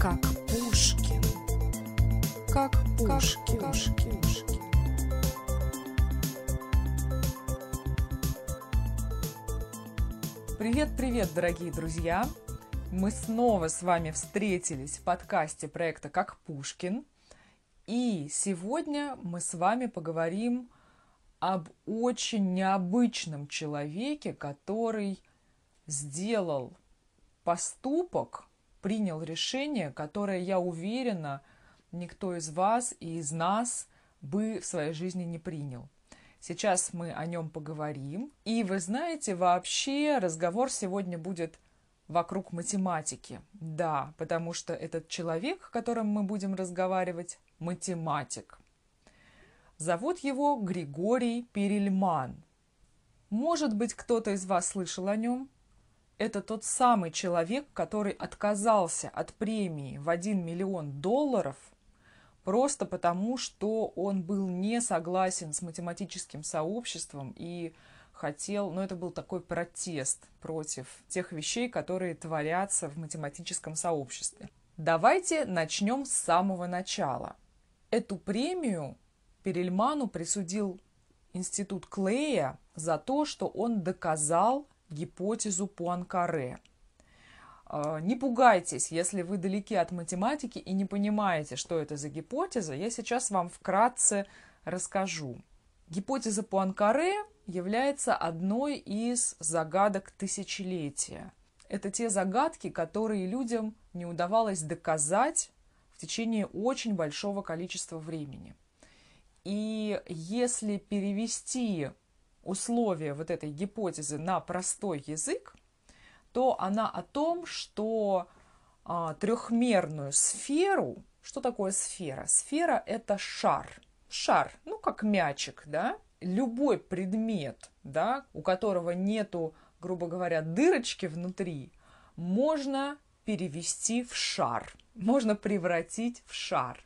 как Пушкин. Как Пушкин. Как Пушкин. Привет-привет, дорогие друзья! Мы снова с вами встретились в подкасте проекта «Как Пушкин». И сегодня мы с вами поговорим об очень необычном человеке, который сделал поступок, принял решение, которое, я уверена, никто из вас и из нас бы в своей жизни не принял. Сейчас мы о нем поговорим. И вы знаете, вообще разговор сегодня будет вокруг математики. Да, потому что этот человек, о котором мы будем разговаривать, математик. Зовут его Григорий Перельман. Может быть, кто-то из вас слышал о нем? Это тот самый человек, который отказался от премии в 1 миллион долларов просто потому, что он был не согласен с математическим сообществом и хотел, ну это был такой протест против тех вещей, которые творятся в математическом сообществе. Давайте начнем с самого начала. Эту премию Перельману присудил институт Клея за то, что он доказал гипотезу Пуанкаре. А, не пугайтесь, если вы далеки от математики и не понимаете, что это за гипотеза, я сейчас вам вкратце расскажу. Гипотеза Пуанкаре является одной из загадок тысячелетия. Это те загадки, которые людям не удавалось доказать в течение очень большого количества времени. И если перевести условия вот этой гипотезы на простой язык, то она о том, что а, трехмерную сферу, что такое сфера? Сфера это шар. Шар, ну как мячик, да? Любой предмет, да, у которого нету, грубо говоря, дырочки внутри, можно перевести в шар, можно превратить в шар.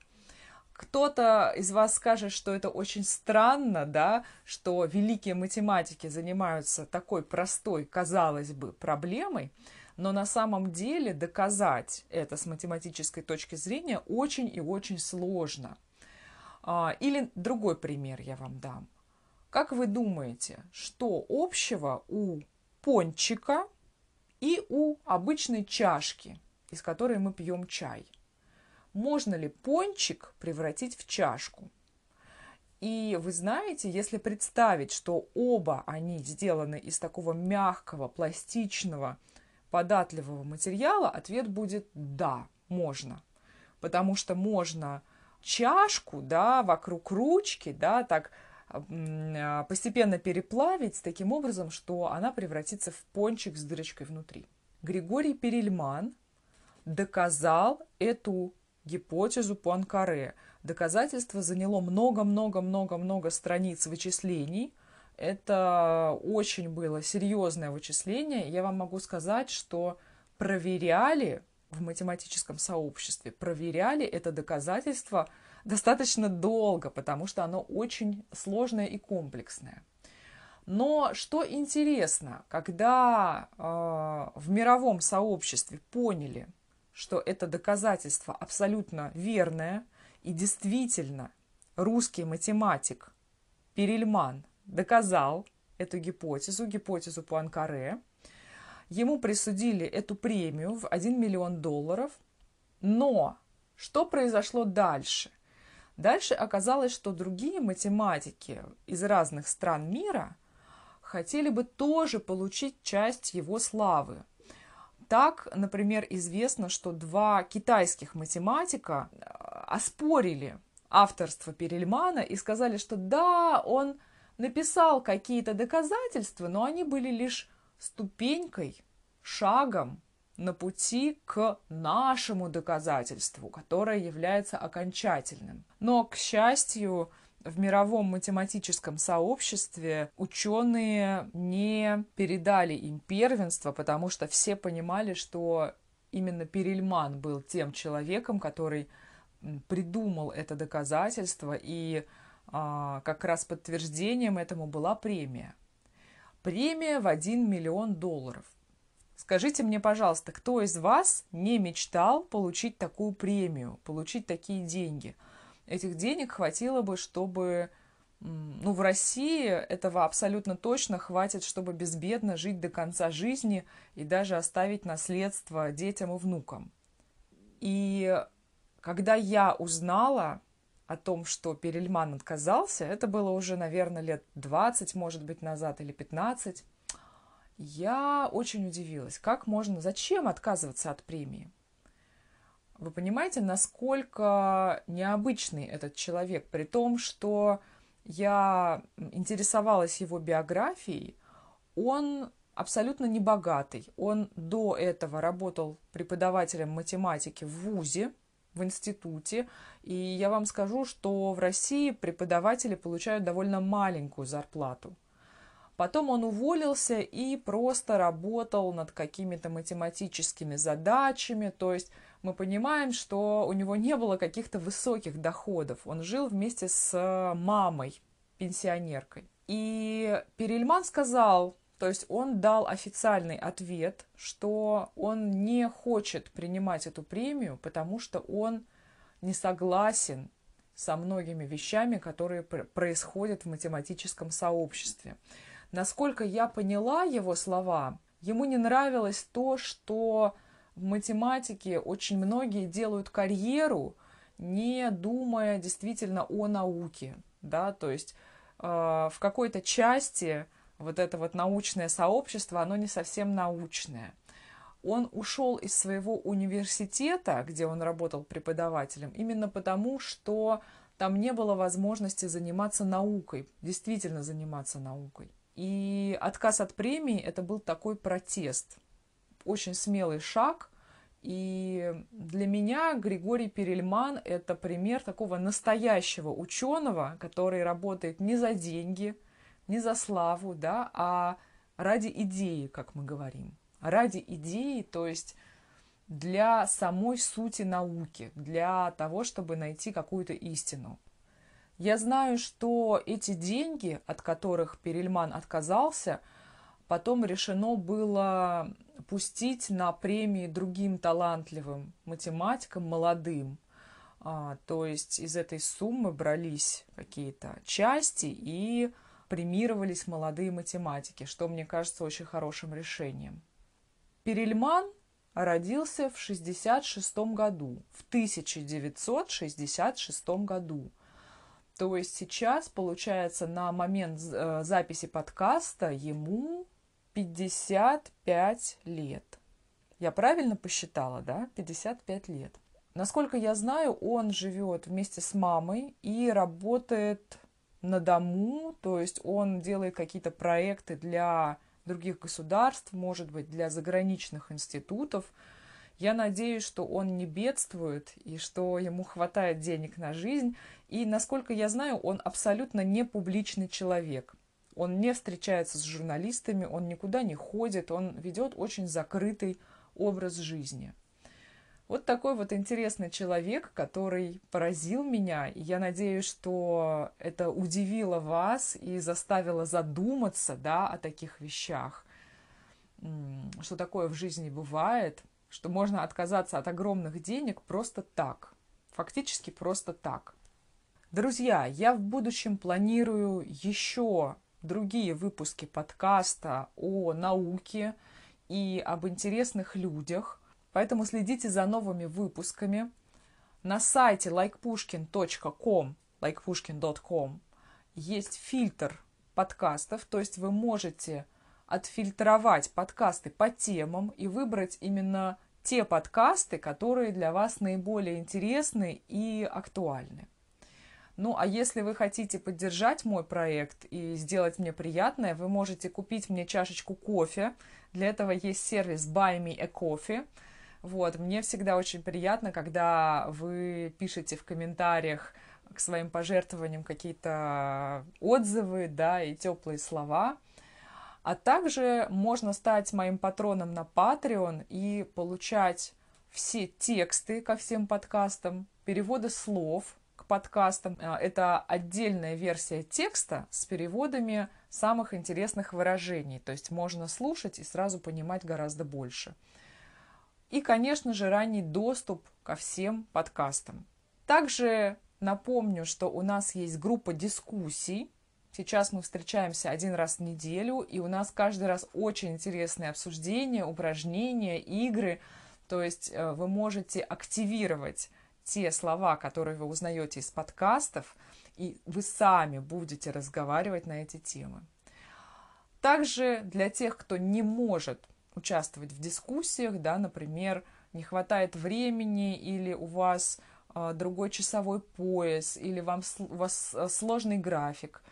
Кто-то из вас скажет, что это очень странно, да, что великие математики занимаются такой простой, казалось бы, проблемой, но на самом деле доказать это с математической точки зрения очень и очень сложно. А, или другой пример я вам дам. Как вы думаете, что общего у пончика и у обычной чашки, из которой мы пьем чай? Можно ли пончик превратить в чашку. И вы знаете, если представить, что оба они сделаны из такого мягкого, пластичного, податливого материала, ответ будет «да, можно». Потому что можно чашку, да, вокруг ручки, да, так постепенно переплавить таким образом, что она превратится в пончик с дырочкой внутри. Григорий Перельман доказал эту гипотезу Пуанкаре. Доказательство заняло много-много-много-много страниц вычислений. Это очень было серьезное вычисление. Я вам могу сказать, что проверяли в математическом сообществе, проверяли это доказательство достаточно долго, потому что оно очень сложное и комплексное. Но что интересно, когда э, в мировом сообществе поняли, что это доказательство абсолютно верное, и действительно русский математик Перельман доказал эту гипотезу, гипотезу Пуанкаре. Ему присудили эту премию в 1 миллион долларов. Но что произошло дальше? Дальше оказалось, что другие математики из разных стран мира хотели бы тоже получить часть его славы. Так, например, известно, что два китайских математика э, оспорили авторство Перельмана и сказали, что да, он написал какие-то доказательства, но они были лишь ступенькой, шагом на пути к нашему доказательству, которое является окончательным. Но, к счастью, в мировом математическом сообществе ученые не передали им первенство, потому что все понимали, что именно Перельман был тем человеком, который придумал это доказательство, и а, как раз подтверждением этому была премия. Премия в 1 миллион долларов. Скажите мне, пожалуйста, кто из вас не мечтал получить такую премию, получить такие деньги? Этих денег хватило бы, чтобы ну, в России этого абсолютно точно хватит, чтобы безбедно жить до конца жизни и даже оставить наследство детям и внукам. И когда я узнала о том, что Перельман отказался, это было уже, наверное, лет 20, может быть, назад или 15, я очень удивилась, как можно, зачем отказываться от премии? Вы понимаете, насколько необычный этот человек, при том, что я интересовалась его биографией, он абсолютно не богатый. Он до этого работал преподавателем математики в ВУЗе, в институте. И я вам скажу, что в России преподаватели получают довольно маленькую зарплату. Потом он уволился и просто работал над какими-то математическими задачами. То есть мы понимаем, что у него не было каких-то высоких доходов. Он жил вместе с мамой, пенсионеркой. И Перельман сказал, то есть он дал официальный ответ, что он не хочет принимать эту премию, потому что он не согласен со многими вещами, которые происходят в математическом сообществе. Насколько я поняла его слова, ему не нравилось то, что в математике очень многие делают карьеру, не думая действительно о науке, да, то есть э, в какой-то части вот это вот научное сообщество, оно не совсем научное. Он ушел из своего университета, где он работал преподавателем, именно потому, что там не было возможности заниматься наукой, действительно заниматься наукой. И отказ от премии это был такой протест очень смелый шаг. И для меня Григорий Перельман – это пример такого настоящего ученого, который работает не за деньги, не за славу, да, а ради идеи, как мы говорим. Ради идеи, то есть для самой сути науки, для того, чтобы найти какую-то истину. Я знаю, что эти деньги, от которых Перельман отказался – Потом решено было пустить на премии другим талантливым математикам, молодым. А, то есть из этой суммы брались какие-то части и премировались молодые математики, что мне кажется очень хорошим решением. Перельман родился в 1966 году, в 1966 году. То есть сейчас, получается, на момент э, записи подкаста ему 55 лет. Я правильно посчитала, да? 55 лет. Насколько я знаю, он живет вместе с мамой и работает на дому, то есть он делает какие-то проекты для других государств, может быть, для заграничных институтов. Я надеюсь, что он не бедствует и что ему хватает денег на жизнь. И, насколько я знаю, он абсолютно не публичный человек. Он не встречается с журналистами, он никуда не ходит, он ведет очень закрытый образ жизни. Вот такой вот интересный человек, который поразил меня. И я надеюсь, что это удивило вас и заставило задуматься да, о таких вещах. Что такое в жизни бывает, что можно отказаться от огромных денег просто так. Фактически просто так. Друзья, я в будущем планирую еще другие выпуски подкаста о науке и об интересных людях. Поэтому следите за новыми выпусками. На сайте likepushkin.com, likepushkin.com есть фильтр подкастов, то есть вы можете отфильтровать подкасты по темам и выбрать именно те подкасты, которые для вас наиболее интересны и актуальны. Ну, а если вы хотите поддержать мой проект и сделать мне приятное, вы можете купить мне чашечку кофе. Для этого есть сервис Buy Me a Coffee. Вот, мне всегда очень приятно, когда вы пишете в комментариях к своим пожертвованиям какие-то отзывы, да, и теплые слова. А также можно стать моим патроном на Patreon и получать все тексты ко всем подкастам, переводы слов, подкастам. А, это отдельная версия текста с переводами самых интересных выражений. То есть можно слушать и сразу понимать гораздо больше. И, конечно же, ранний доступ ко всем подкастам. Также напомню, что у нас есть группа дискуссий. Сейчас мы встречаемся один раз в неделю, и у нас каждый раз очень интересные обсуждения, упражнения, игры. То есть э, вы можете активировать те слова, которые вы узнаете из подкастов, и вы сами будете разговаривать на эти темы. Также для тех, кто не может участвовать в дискуссиях, да, например, не хватает времени или у вас э, другой часовой пояс или вам, у вас э, сложный график,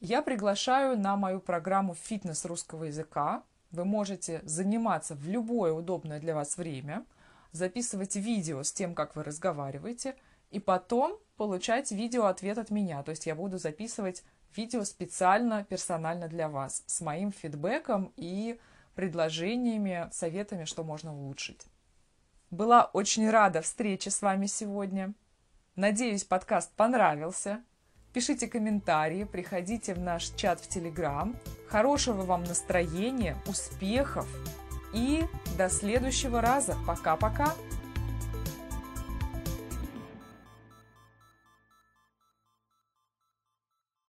я приглашаю на мою программу «Фитнес русского языка». Вы можете заниматься в любое удобное для вас время, записывать видео с тем, как вы разговариваете, и потом получать видео-ответ от меня. То есть я буду записывать видео специально, персонально для вас, с моим фидбэком и предложениями, советами, что можно улучшить. Была очень рада встрече с вами сегодня. Надеюсь, подкаст понравился. Пишите комментарии, приходите в наш чат в Телеграм. Хорошего вам настроения, успехов и до следующего раза. Пока-пока!